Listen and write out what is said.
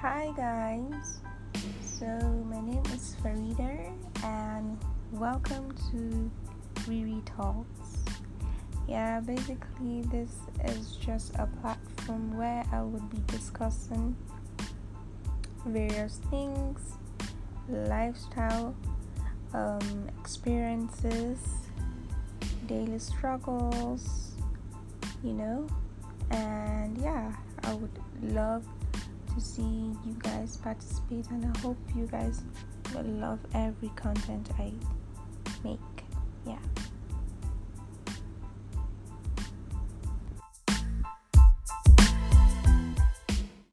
Hi guys, so my name is Farida and welcome to Riri Talks. Yeah, basically, this is just a platform where I would be discussing various things, lifestyle, um, experiences, daily struggles, you know, and yeah, I would love to see you guys participate, and I hope you guys will love every content I make. Yeah.